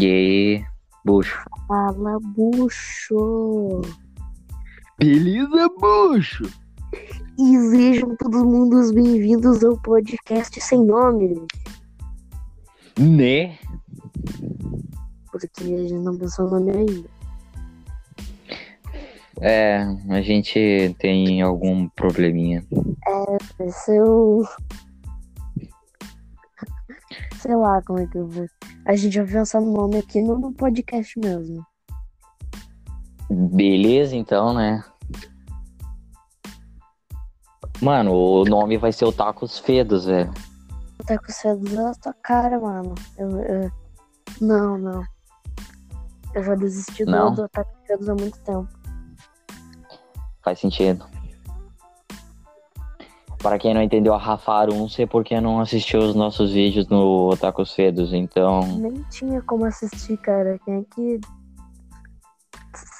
E aí, bucho? Fala, bucho! Beleza, bucho? E sejam todos mundos bem-vindos ao podcast sem nome. Né? Porque a gente não pensou o nome ainda. É, a gente tem algum probleminha. Esse eu. Sei lá como é que eu vou. A gente vai pensar no nome aqui no, no podcast mesmo. Beleza, então, né? Mano, o nome vai ser o Tacos Fedos, velho. Tá com cedo na tua cara, mano. Eu, eu- Não, não. Eu já desisti do, Não? do Ataque Cedos há muito tempo. Faz sentido. Para quem não entendeu a Rafaru, não sei por que não assistiu os nossos vídeos no Tacos Fedos, então. Nem tinha como assistir, cara. Quem é que.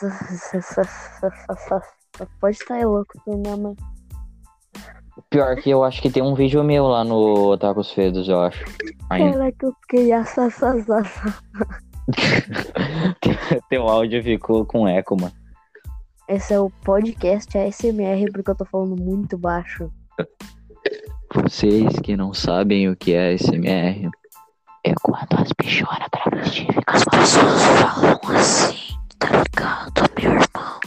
Pode estar louco com minha mãe. Pior que eu acho que tem um vídeo meu lá no Tacos Fedos, eu acho. Ainda. Caraca, eu fiquei assassasassa. Teu áudio ficou com eco, mano. Esse é o podcast ASMR, porque eu tô falando muito baixo. Vocês que não sabem o que é SMR, é quando as bichonas travestis ficam As pessoas falam assim, tá ligado, meu irmão?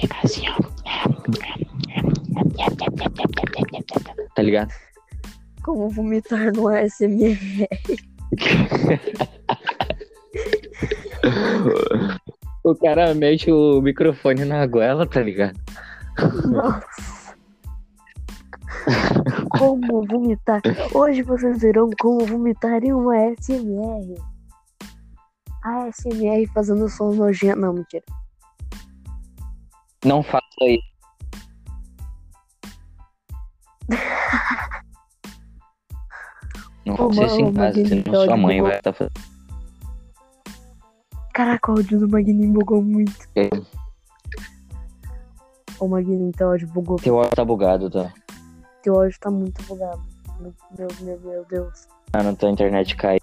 fica assim, ó. Tá ligado? Como vomitar no ASMR. O cara mete o microfone na goela, tá ligado? Nossa. Como vomitar. Hoje vocês verão como vomitar em uma ASMR. ASMR fazendo som nojento. Não, mentira. Não faça isso. Não faça isso em casa, senão sua mãe bugou. vai estar fazendo. Caraca, o áudio do Magninho bugou muito. É. Ô, Magninho, teu áudio bugou. Teu áudio tá bugado, tá? Teu áudio tá muito bugado. Meu, meu, meu, Deus. Mano, tua internet caiu.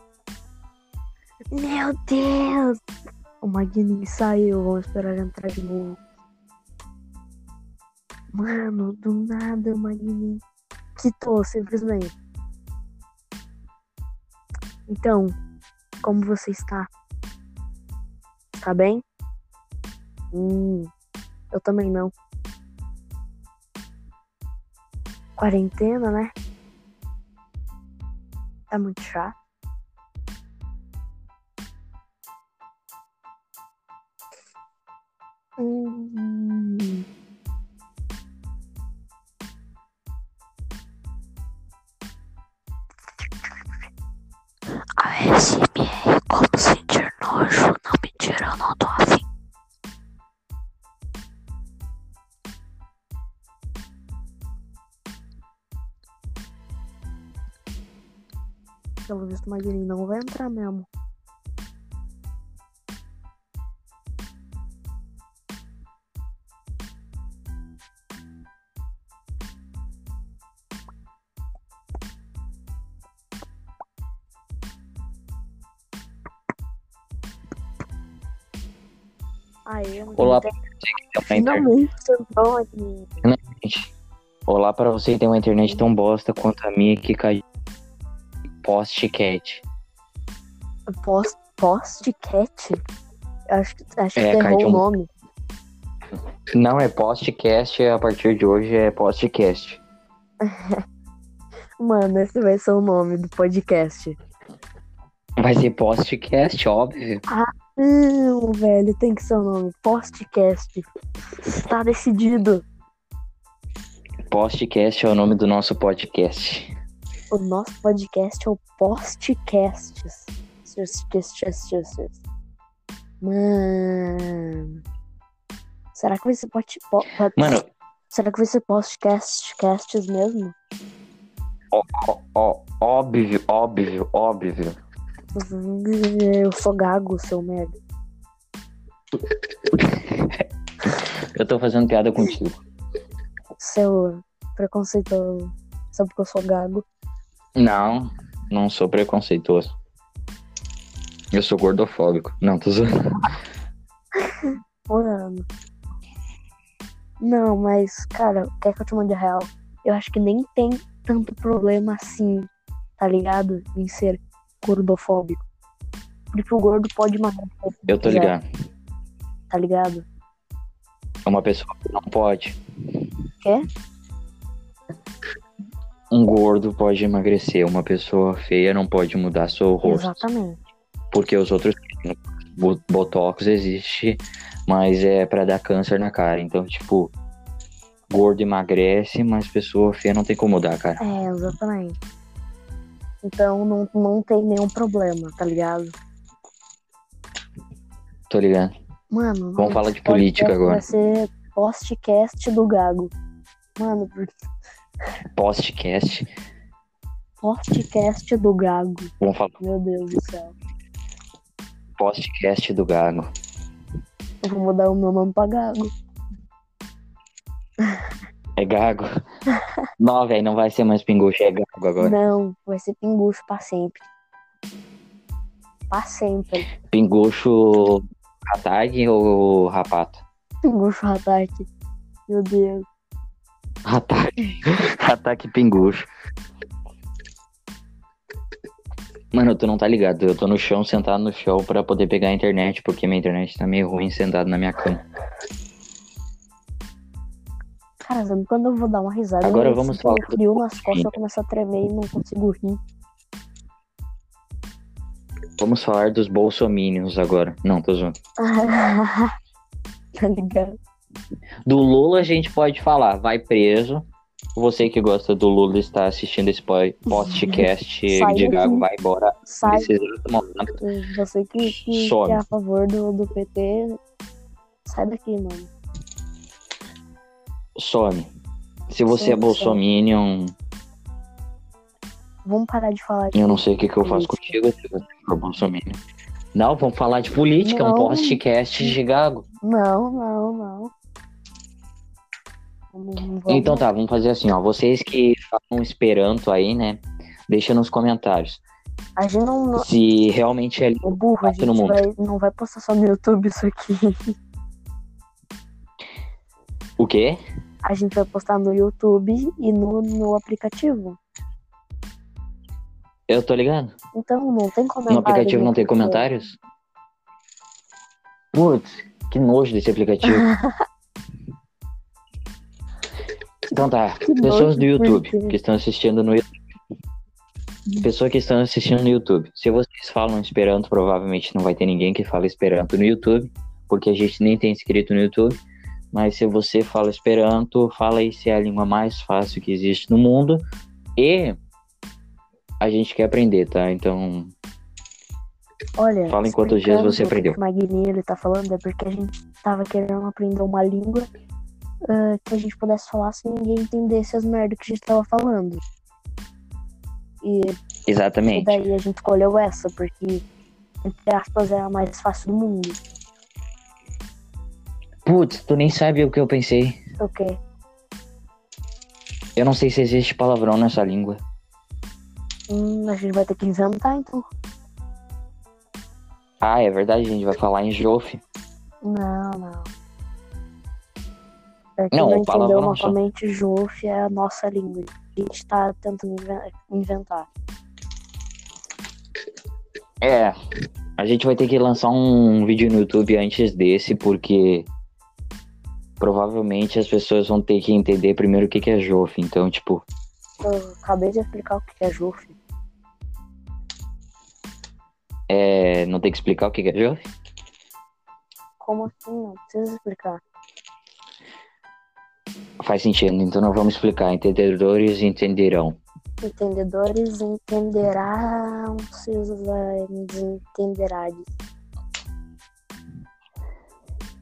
Meu Deus! O Magninho saiu, vamos esperar ele entrar de novo. Mano, do nada o Magninho quitou simplesmente. Então, como você está? Tá bem? Hum, eu também não. Quarentena, né? Tá muito chato. Hum. ASMR, O Magrinho não vai entrar mesmo. Aê, Olá, Tem Finalmente. Olá pra você que tem uma internet tão bosta quanto a minha que caiu. Postcat. Post, Postcat? Acho, que- acho que É, de errou o um- nome. Não é postcast, a partir de hoje é postcast. Mano, esse vai ser o nome do podcast. Vai ser postcast, óbvio. Não, velho, tem que ser o nome. Postcast. Está decidido. Postcast é o nome do nosso podcast. O nosso podcast é o Postcasts. Mano. Será que vai ser pod... po- pod- Mano, Será que vai ser Postcasts mesmo? ó, ó, óbvio, óbvio, óbvio. Eu sou gago, seu merda. Eu tô fazendo piada contigo. Seu preconceituoso. Só porque eu sou gago. Não, não sou preconceituoso. Eu sou gordofóbico. Não, tô zoando. Mano. Não, mas, cara, quer que eu te mande a real? Eu acho que nem tem tanto problema assim, tá ligado? Em ser gordofóbico. Porque o gordo pode matar. Eu tô ligado. Tá ligado? Uma pessoa que não pode. Quê? Um gordo pode emagrecer. Uma pessoa feia não pode mudar seu rosto. Exatamente. Porque os outros. bo- Botox existe, mas é pra dar câncer na cara. Então, tipo. Gordo emagrece, mas pessoa feia não tem como mudar, cara. É, exatamente. Então não, não tem nenhum problema, tá ligado? Tô ligado. Mano, Vamos falar de política agora. Vai ser postcast do Gago. Mano, por- Postcast. postcast do Gago. Vamos falar Meu Deus do céu. postcast do Gago. Eu vou mudar o meu nome pra Gago. É Gago. não, velho, não vai ser mais pinguxo, é Gago agora. Não, vai ser pingucho pra sempre. Pra sempre. Pinguxo Hatag ou Rapato? Pingucho ataque. Meu Deus. Ataque. Ataque pinguxo. Mano, tu não tá ligado. Eu tô no chão, sentado no chão pra poder pegar a internet, porque minha internet tá meio ruim sentado na minha cama. Cara, sabe quando eu vou dar uma risada? Agora eu vamos falar frio nas costas, eu começo a tremer e não consigo rir. Vamos falar dos bolsominions agora. Não, tô zoando. tá ligado? Do Lula a gente pode falar, vai preso. Você que gosta do Lula está assistindo esse po- podcast de Gago, vai embora Sai, você que, que, Some. que é a favor do, do PT, sai daqui, mano. Some. Se você é sim. bolsominion, Vamos parar de falar de eu não sei o que, que eu faço contigo se você for bolsominion. Não, vamos falar de política, um Não. podcast de Gago. Não, não, não. Vamos- Então tá, vamos fazer assim, ó. Vocês que falam Esperanto aí, né? Deixa nos comentários. A gente não. Se realmente é o burro, a Aqui no gente mundo. vai, não vai postar só no YouTube isso aqui. o quê? A gente vai postar no YouTube e no, no aplicativo. Eu tô ligado. Então não tem comentário. No aplicativo não tem YouTube. comentários? Putz, que nojo desse aplicativo. então tá, Que pessoas do YouTube que estão assistindo no YouTube. Pessoas que estão assistindo no YouTube. Se vocês falam Esperanto, provavelmente não vai ter ninguém que fala Esperanto no YouTube, porque a gente nem tem inscrito no YouTube. Mas se você fala Esperanto, fala aí se é a língua mais fácil que existe no mundo. E a gente quer aprender, tá? Então, Olha, Fala em quantos dias você aprendeu. O Magni ele tá falando é porque a gente tava querendo aprender uma língua ah, que a gente pudesse falar sem ninguém entendesse as merdas que a gente tava falando. E, e exatamente. daí a gente escolheu essa, porque, entre aspas, é a mais fácil do mundo. Putz, tu nem sabe o que eu pensei. O quê? Eu não sei se existe palavrão nessa língua. Hum, a gente vai ter que inventar, então. Ah, é verdade, a gente vai falar em Jofe. Não, não. Pra quem Não, não, entendeu, novamente, Jof é a nossa língua. A gente tá tentando inven- inventar. É, a gente vai ter que lançar um vídeo no YouTube antes desse, porque provavelmente as pessoas vão ter que entender primeiro o que que é Jofe. Então, tipo, Eu acabei de explicar o que é Jof. é, não tem que explicar o que que é Jofe? Como assim? Não precisa explicar. Faz sentido, então não vamos explicar. Entendedores entenderão. Entendedores entenderão, seus entenderades.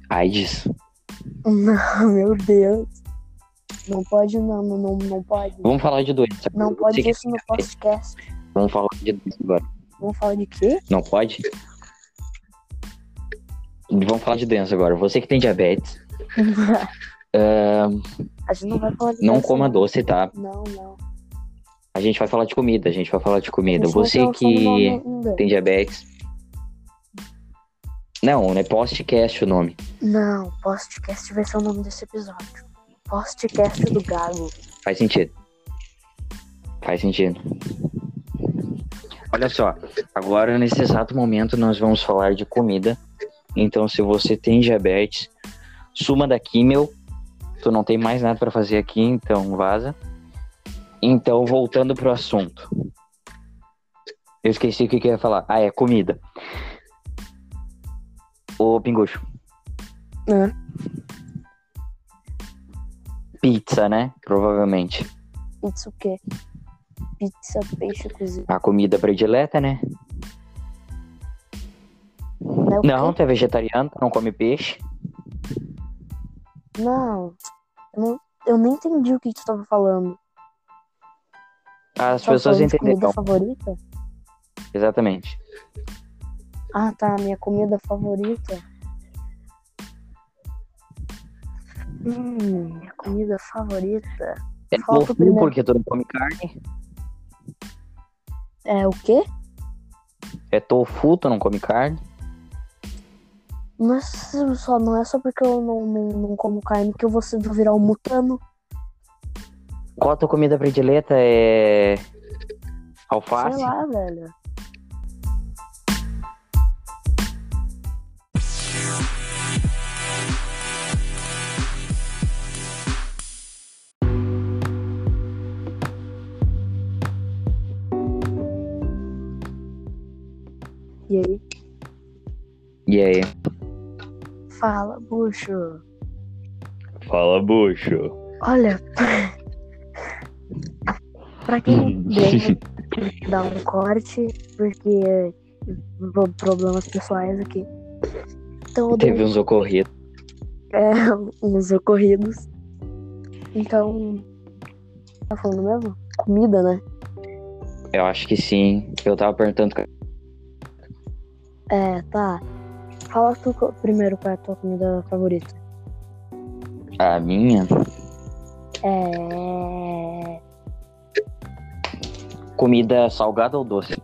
AIDS. Não, meu Deus. Não pode, não, não, não, pode. Vamos falar de doença. Não pode que- isso no podcast. Vamos falar de doença agora. Vamos falar de quê? Não pode? Vamos falar de doença agora. Você que tem diabetes, ah, A gente não vai falar de não coma doce, tá? Não, não. A gente vai falar de comida, a gente vai falar de comida. Você que tem diabetes, Não, é postcast o nome. Não, podcast vai ser o nome desse episódio. Postcast do Gago. Faz sentido. Faz sentido. Olha só, agora nesse exato momento nós vamos falar de comida. Então, se você tem diabetes, suma daqui, meu. Tu não tem mais nada para fazer aqui, então vaza. Então, voltando pro assunto. Eu esqueci o que, que eu ia falar. Ah, é comida. Ô, Pingucho. Hã? Pizza, né? Provavelmente. Pizza o quê? Pizza, peixe cozido. A comida predileta, né? Não, é Não, tu é vegetariano, tu não come peixe. Não. Eu, não. eu nem entendi o que, tu tava falando. As tava pessoas entenderam. comida favorita? Exatamente. Ah, tá. Minha comida favorita. Hum, minha comida favorita. É primeiro. porque tu não come carne. É o quê? É tofu, tu não come carne. Mas só, não é só porque eu não, não, não como carne que eu vou virar um mutano. Qual a tua comida predileta? É. Alface? Sei lá, velho. E aí? E aí? Fala, bucho. Fala, bucho. Olha. pra quem tive que dar um corte, porque pro- problemas pessoais aqui. Então Teve uns ocorridos. é, uns ocorridos. Então. Tá falando mesmo? Comida, né? Eu acho que sim. Eu tava perguntando. É, tá. Fala tu primeiro qual é a tua comida favorita. A minha? É. Comida salgada ou doce?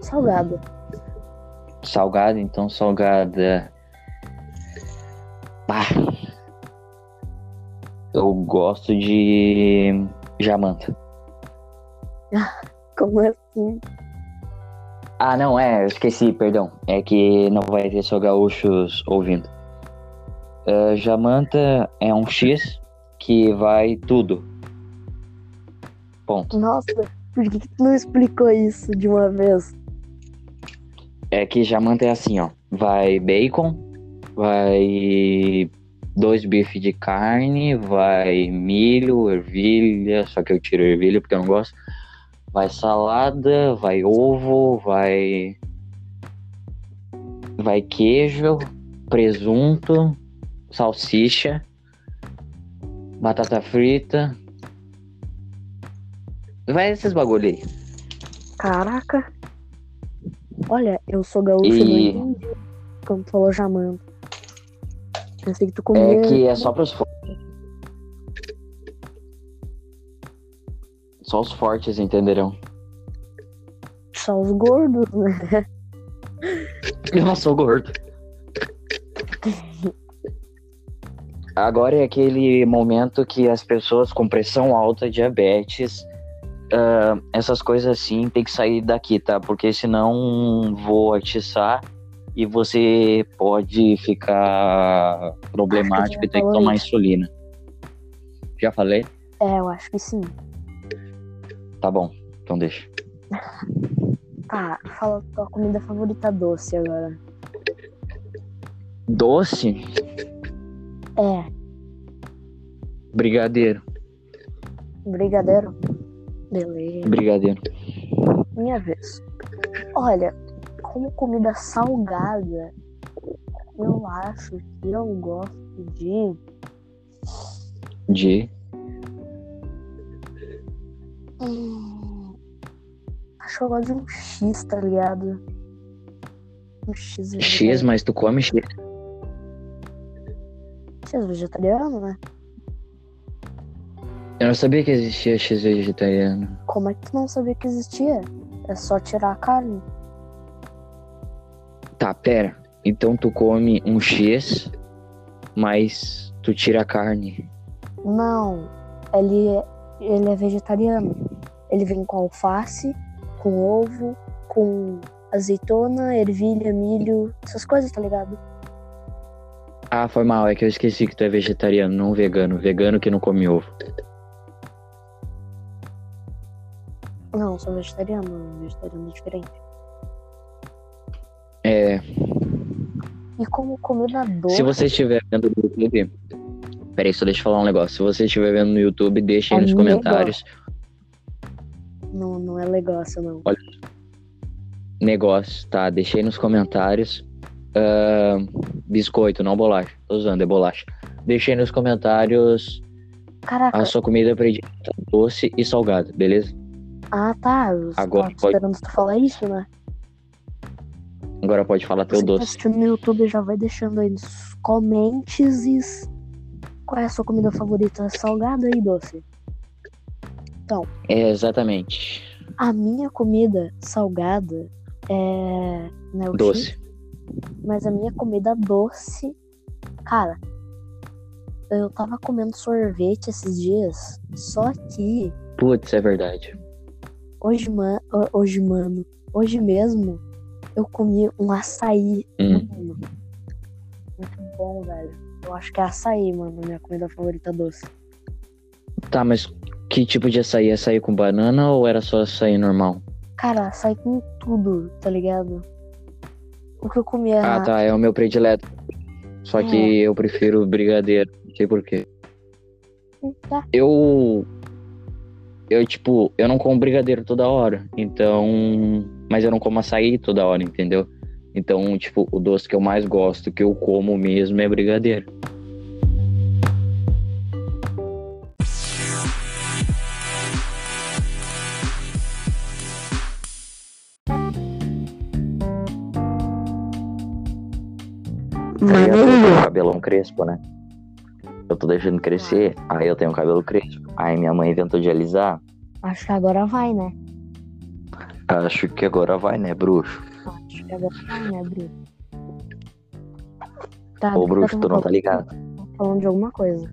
Salgado. Salgada, então salgada. Bah. Eu gosto de jamanta. Como assim? Ah, não, é, eu esqueci, perdão. É que não vai ter só gaúchos ouvindo. É, jamanta é um X que vai tudo. Ponto. Nossa, por que, que tu não explicou isso de uma vez? É que jamanta é assim, ó. Vai bacon, vai dois bifes de carne, vai milho, ervilha, só que eu tiro ervilha porque eu não gosto. Vai salada, vai ovo, vai vai queijo, presunto, salsicha, batata frita. Vai esses bagulho aí. Caraca. Olha, eu sou gaúcho E- não entendi quando tu falou jamanta. Pensei que tu comia. É que é só pros Só os fortes entenderão. Só os gordos, né? Eu não sou gordo. Agora é aquele momento que as pessoas com pressão alta, diabetes, ah, essas coisas assim, tem que sair daqui, tá? Porque senão vou atiçar e você pode ficar problemático e ter que tomar isso. insulina. Já falei? É, eu acho que sim. Tá bom, então deixa. Tá, fala tua comida favorita doce agora. Doce, É, brigadeiro, brigadeiro. Beleza. brigadeiro. Minha vez. Olha, como comida salgada, eu acho que eu gosto de. De Hum, acho que eu gosto de um X, tá ligado? Um X X, vegetariano. mas tu come X. X vegetariano, né? Eu não sabia que existia X vegetariano. Como é que tu não sabia que existia? É só tirar a carne. Tá, pera. Então tu come um X, mas tu tira a carne. Não, ele, é- ele é vegetariano. Ele vem com alface, com ovo, com azeitona, ervilha, milho, essas coisas, tá ligado? Ah, foi mal, é que eu esqueci que tu é vegetariano, não vegano. Vegano que não come ovo. Não, sou vegetariano. Vegetariano é diferente. É, E como comida doce. se você estiver vendo no YouTube. Peraí, só deixa eu falar um negócio. Se você estiver vendo no YouTube, deixa aí nos comentários Não, não é negócio, não. negócio, tá? Deixa aí nos comentários. ah, biscoito, não bolacha. Tô usando, é bolacha. Deixa aí nos comentários Caraca, a sua comida predileta doce e salgada, beleza? ah tá. Eu Agora tava pode- esperando tu falar isso, né? Agora pode falar teu Você tá doce. assistindo no YouTube já vai deixando aí nos comentes qual é a sua comida favorita, salgada e doce. É, exatamente. A minha comida salgada é. Né, Doce. X, mas a minha comida doce. Cara, eu tava comendo sorvete esses dias. Só que Putz, é verdade. hoje, man, hoje, mano, hoje mesmo eu comi um açaí. Hum. Muito bom, velho. Eu acho que é açaí, mano, minha comida favorita doce. Tá, mas que tipo de açaí? Açaí com banana ou era só açaí normal? Cara, açaí com tudo, tá ligado? O que eu comia. Ah, tá, é o meu predileto. Só que É. eu prefiro brigadeiro. Não sei porquê. Tá. Eu. Eu, tipo, eu não como brigadeiro toda hora. Então. Mas eu não como açaí toda hora, entendeu? Então, tipo, o doce que eu mais gosto, que eu como mesmo, é brigadeiro. Tá tenho cabelão crespo, né? Eu tô deixando crescer, aí eu tenho cabelo crespo. Aí minha mãe inventou de alisar. Acho que agora vai, né? Acho que agora vai, né, bruxo? Acho que agora vai, né, Bruno? Tá, Ô, que bruxo, tu não tá ligado? Falando de alguma coisa.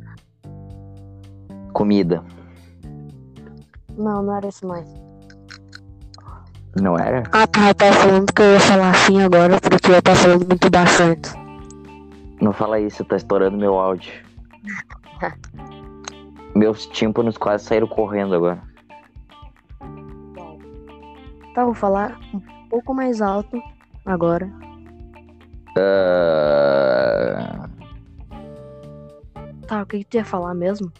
Comida. Não, não era isso mais. Não era? Ah, tá, eu tava falando que eu ia falar assim agora, porque eu tava falando muito baixo antes. Não fala isso, tá estourando meu áudio. Meus tímpanos quase saíram correndo agora. Tá, vou falar um pouco mais alto agora. Ah, Tá, o que, que tu ia falar mesmo?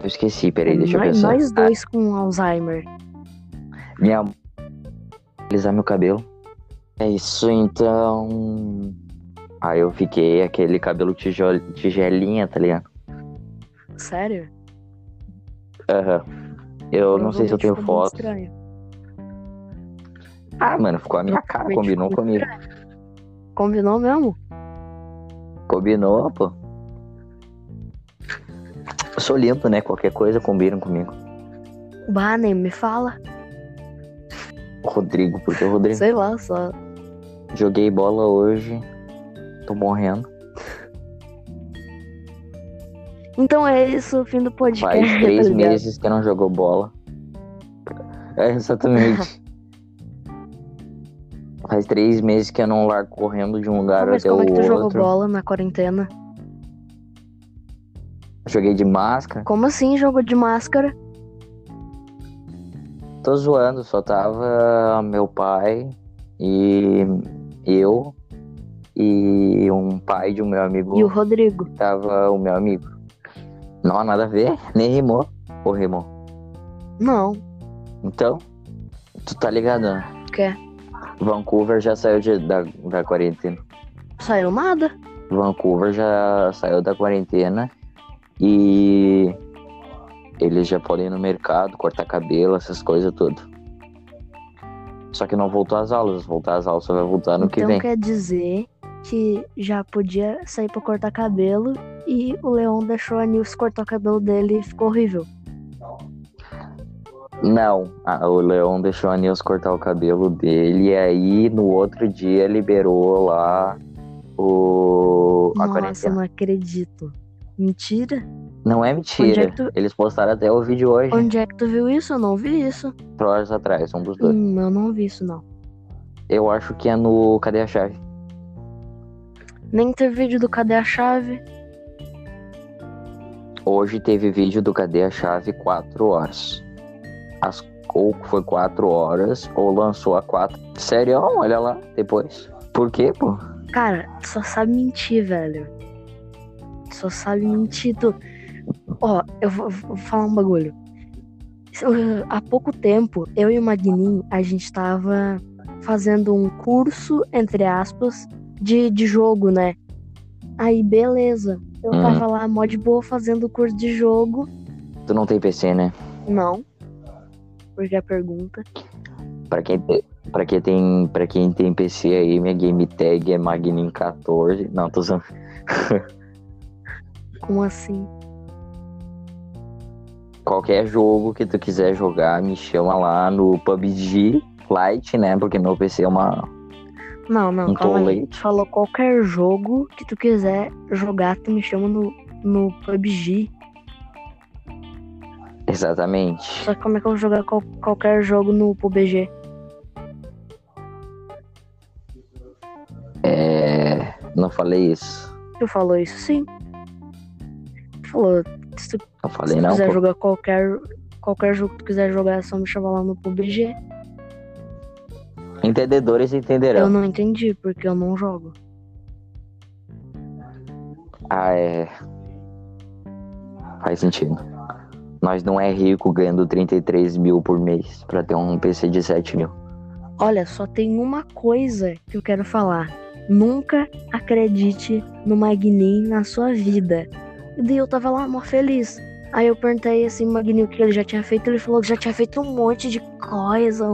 eu esqueci, peraí, deixa eu nós, pensar. nós dois com Alzheimer. Ah, minha alisar meu cabelo. É isso, então. Aí eu fiquei aquele cabelo tijol... tigelinha, tá ligado? Sério? Aham. Eu não sei se eu tenho Provavelmente foto. Ah, mano, ficou a minha cara, Provavelmente combinou comigo. Combinou mesmo? Combinou, pô. Eu sou limpo, né? Qualquer coisa combinam comigo. Bah, nem me fala. Rodrigo, porque o Rodrigo. Sei lá, só. Joguei bola hoje. Tô morrendo. Então é isso, o fim do podcast. Faz tá três ligado? meses que não jogou bola. É, exatamente. Faz três meses que eu não largo correndo de um lugar Tá, mas até o como é que tu jogou outro. bola na quarentena? Joguei de máscara. Como assim jogou de máscara? Tô zoando, só tava meu pai e eu e um pai de um meu amigo. E o Rodrigo? Tava o meu amigo. Não, nada a ver, nem rimou. Ou rimou. Não. Então, tu tá ligado, né? O quê? Vancouver já saiu de- da, da quarentena. Saiu nada? Vancouver já saiu da quarentena e eles já podem ir no mercado, cortar cabelo, essas coisas tudo. Só que não voltou às aulas, voltar às aulas só vai voltar no que então vem. quer dizer que já podia sair pra cortar cabelo e o Leon deixou a Nilce cortar o cabelo dele e ficou horrível. Não, a- o Leão deixou a Nils cortar o cabelo dele e aí no outro dia liberou lá o a Nossa, quarentena. não acredito. Mentira? Não é mentira. Onde é tu- Eles postaram até o vídeo hoje, Onde é que tu viu isso? Eu não vi isso. quatro horas atrás, um dos dois. Hum, eu não vi isso, não. Eu acho que é no Cadê a Chave? Nem teve vídeo do Cadê a Chave? Hoje teve vídeo do Cadê a Chave 4 horas. As, ou foi 4 horas, ou lançou a 4. Sério, olha lá, depois. Por quê, pô? Cara, tu só sabe mentir, velho. Tu Só sabe mentir. Tu... Ó, eu vou, vou falar um bagulho. Há pouco tempo, eu e o Magnin, a gente tava fazendo um curso, entre aspas, de, de jogo, né? Aí, beleza. Eu Hum. tava lá, mó de boa, fazendo o curso de jogo. Tu não tem PC, né? Não. Porque a pergunta. Pra quem, te- pra quem, tem, pra quem tem PC aí, minha game tag é Magnin 14. Não, tô usando. Como assim? Qualquer jogo que tu quiser jogar, me chama lá no PUBG Lite, né? Porque meu PC é uma. Não, não, Um calma aí. Tu falou qualquer jogo que tu quiser jogar, tu me chama no, no PUBG. Exatamente. Só que como é que eu vou jogar qual- qualquer jogo no PUBG? É. Não falei isso. Tu falou isso sim. Tu falou, se tu, Não se falei tu não, quiser pô. jogar qualquer, qualquer jogo que tu quiser jogar, é só me chamar lá no PUBG. Entendedores Eu entenderão. não entendi, porque eu não jogo. Ah, é. Faz sentido. Nós não é rico ganhando 33 mil por mês pra ter um PC de 7 mil. Olha, só tem uma coisa que eu quero falar. Nunca acredite no Magnin na sua vida. E daí eu tava lá, mó feliz. Aí eu perguntei assim, Magnin, o que ele já tinha feito. Ele falou que já tinha feito um monte de coisa,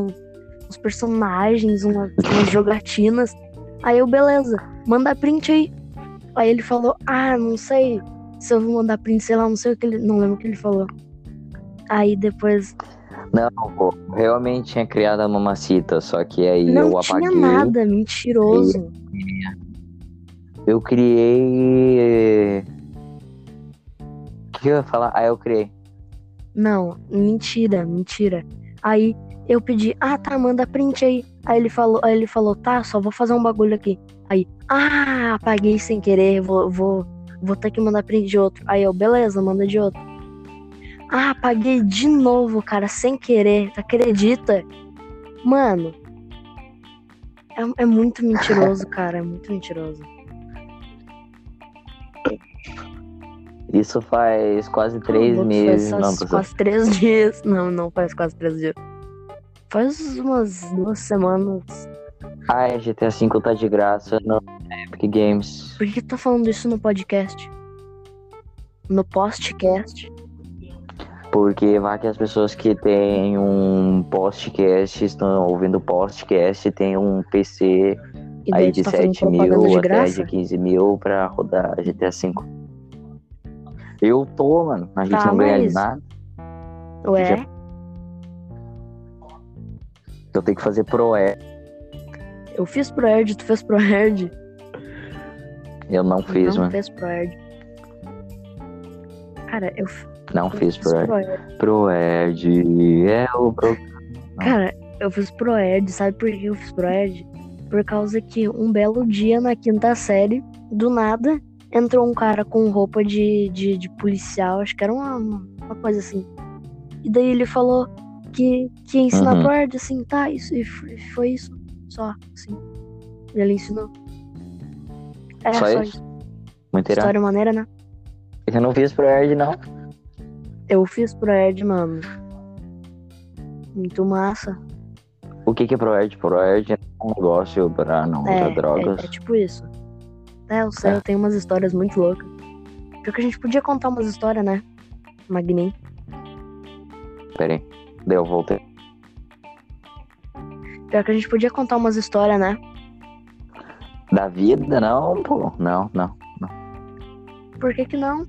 uns personagens, uma- umas jogatinas. Aí eu, beleza, manda print aí. Aí ele falou, ah, não sei se eu vou mandar print, sei lá, não sei o que ele. Não lembro o que ele falou. Aí depois. Não, pô. Realmente tinha criado a mamacita, só que aí não eu tinha apaguei. nada, mentiroso. Eu criei. O que eu ia falar? Ah, eu criei. Não, mentira, mentira. Aí eu pedi, ah tá, manda print aí. Aí ele falou, aí ele falou, tá, só vou fazer um bagulho aqui. Aí, ah, apaguei sem querer, vou, vou, vou ter que mandar print de outro. Aí eu, beleza, manda de outro. Ah, apaguei de novo, cara, sem querer, tu acredita? Mano, é, é muito mentiroso, cara, é muito mentiroso. Isso faz quase três meses. Faz Não, faz quase três dias. Não, não faz quase três dias. Faz umas duas semanas. Ai, GTA V tá de graça no Epic Games. Por que tá falando isso no podcast? No postcast? Porque vai que as pessoas que têm um podcast, estão ouvindo podcast, tem um PC E aí tu de tá fazendo 7 mil de até graça? de 15 mil pra rodar GTA V. Eu tô, mano. A gente Tá, não ganha mas- nada. Ué? Eu tenho que fazer pro E. Eu fiz pro Erd, tu fez pro Erd. Eu não fiz, não mano. fez pro Erd. Cara, eu, Não eu fiz pro E. pro Erd. É o pro... Cara, eu fiz pro Erd. Sabe por que eu fiz pro Erd? Por causa que um belo dia na quinta série, do nada, entrou um cara com roupa de, de, de policial, acho que era uma, uma coisa assim. E daí ele falou que, que ia ensinar Uhum. pro Erd, assim, tá, isso, e foi, isso, só, assim. Ele ensinou. É, Só só, isso? isso. Muito irado. História maneira, né? Eu não fiz pro Ed, não. Eu fiz pro Erd, mano. Muito massa. O que que é pro Ed? Pro Ed é um negócio pra não É, usar drogas. é, é tipo isso. É, eu sei, É. eu tenho umas histórias muito loucas. Pior que a gente podia contar umas histórias, né? Magnin. Pera aí. Daí eu voltei. Pior que a gente podia contar umas histórias, né? Da vida, não, pô. Não, não. Por que que não?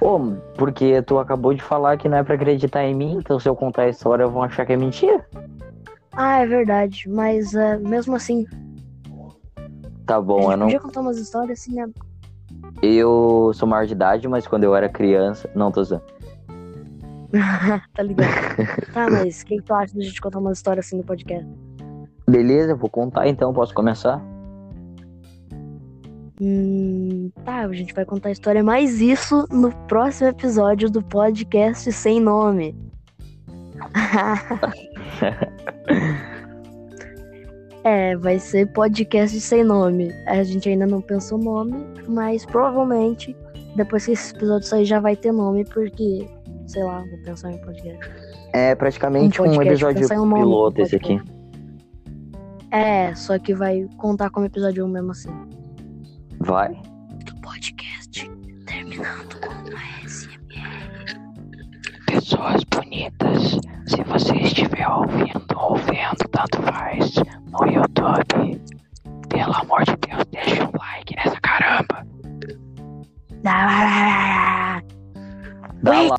Ô, porque tu acabou de falar que não é pra acreditar em mim, então se eu contar a história vão achar que é mentira. Ah, é verdade. Mas é, mesmo assim, Tá bom, eu não. podia contar umas histórias assim, né? Eu sou maior de idade, mas quando eu era criança. Não, tô usando. tá ligado? tá, mas o que, que tu acha da gente contar umas histórias assim no podcast? Beleza, vou contar então, posso começar? Hum, tá, a gente vai contar a história, mas isso no próximo episódio do podcast sem nome. é, vai ser podcast sem nome. A gente ainda não pensou nome, mas provavelmente depois que esse episódio sair já vai ter nome, porque, sei lá, vou pensar em podcast. É praticamente Um um, podcast, episódio pensar em um nome piloto esse aqui. É, só que vai contar como episódio 1 mesmo assim. Vai? Do podcast terminando com uma SMR. Pessoas bonitas, se você estiver ouvindo ou vendo, tanto faz, no YouTube, pelo amor de Deus, deixa um like nessa caramba. Dá, Dá lá.